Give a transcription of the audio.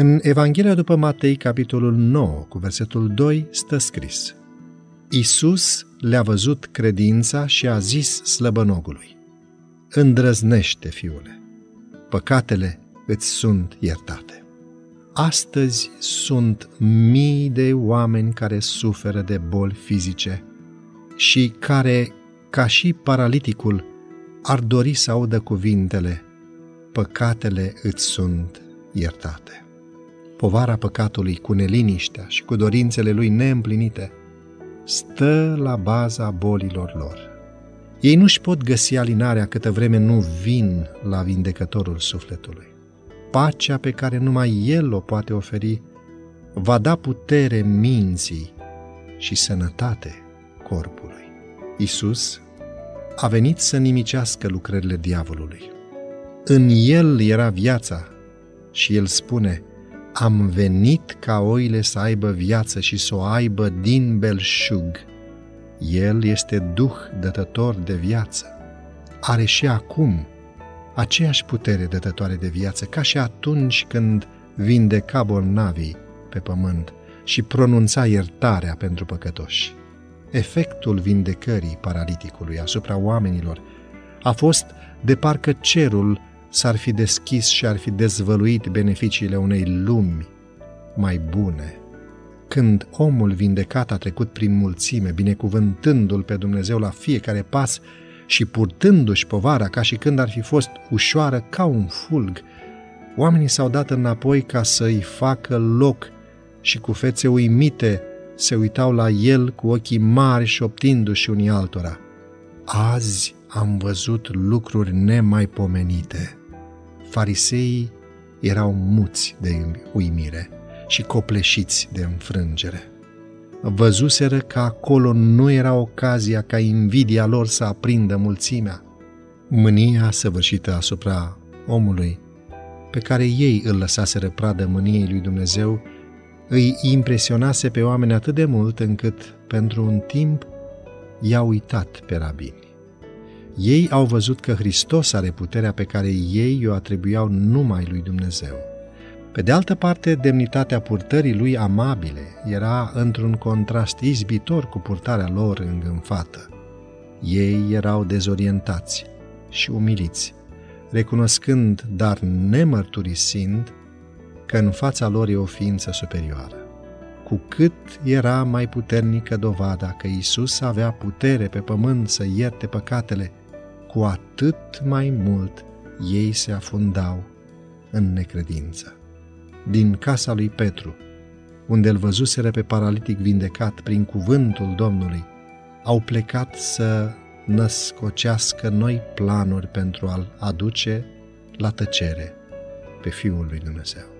În Evanghelia după Matei, capitolul 9, cu versetul 2, stă scris Isus le-a văzut credința și a zis slăbănogului Îndrăznește, fiule, păcatele îți sunt iertate. Astăzi sunt mii de oameni care suferă de boli fizice și care, ca și paraliticul, ar dori să audă cuvintele Păcatele îți sunt iertate. Povara păcatului cu neliniștea și cu dorințele lui neîmplinite stă la baza bolilor lor. Ei nu-și pot găsi alinarea câtă vreme nu vin la vindecătorul sufletului. Pacea pe care numai El o poate oferi va da putere minții și sănătate corpului. Isus a venit să nimicească lucrările diavolului. În El era viața și El spune, am venit ca oile să aibă viață și să o aibă din belșug. El este Duh dătător de viață. Are și acum aceeași putere dătătoare de viață ca și atunci când vindeca bolnavii pe pământ și pronunța iertarea pentru păcătoși. Efectul vindecării paraliticului asupra oamenilor a fost de parcă cerul s-ar fi deschis și ar fi dezvăluit beneficiile unei lumi mai bune. Când omul vindecat a trecut prin mulțime, binecuvântându-l pe Dumnezeu la fiecare pas și purtându-și povara ca și când ar fi fost ușoară ca un fulg, oamenii s-au dat înapoi ca să-i facă loc și cu fețe uimite se uitau la el cu ochii mari șoptindu-și unii altora. Azi am văzut lucruri nemaipomenite. Fariseii erau muți de uimire și copleșiți de înfrângere. Văzuseră că acolo nu era ocazia ca invidia lor să aprindă mulțimea. Mânia săvârșită asupra omului, pe care ei îl lăsaseră pradă mâniei lui Dumnezeu, îi impresionase pe oameni atât de mult încât, pentru un timp, i-a uitat pe rabini. Ei au văzut că Hristos are puterea pe care ei o atribuiau numai lui Dumnezeu. Pe de altă parte, demnitatea purtării lui amabile era într-un contrast izbitor cu purtarea lor îngânfată. Ei erau dezorientați și umiliți, recunoscând, dar nemărturisind, că în fața lor e o ființă superioară. Cu cât era mai puternică dovada că Isus avea putere pe pământ să ierte păcatele, cu atât mai mult ei se afundau în necredință. Din casa lui Petru, unde îl văzuseră pe paralitic vindecat prin cuvântul Domnului, au plecat să născocească noi planuri pentru a-l aduce la tăcere pe Fiul lui Dumnezeu.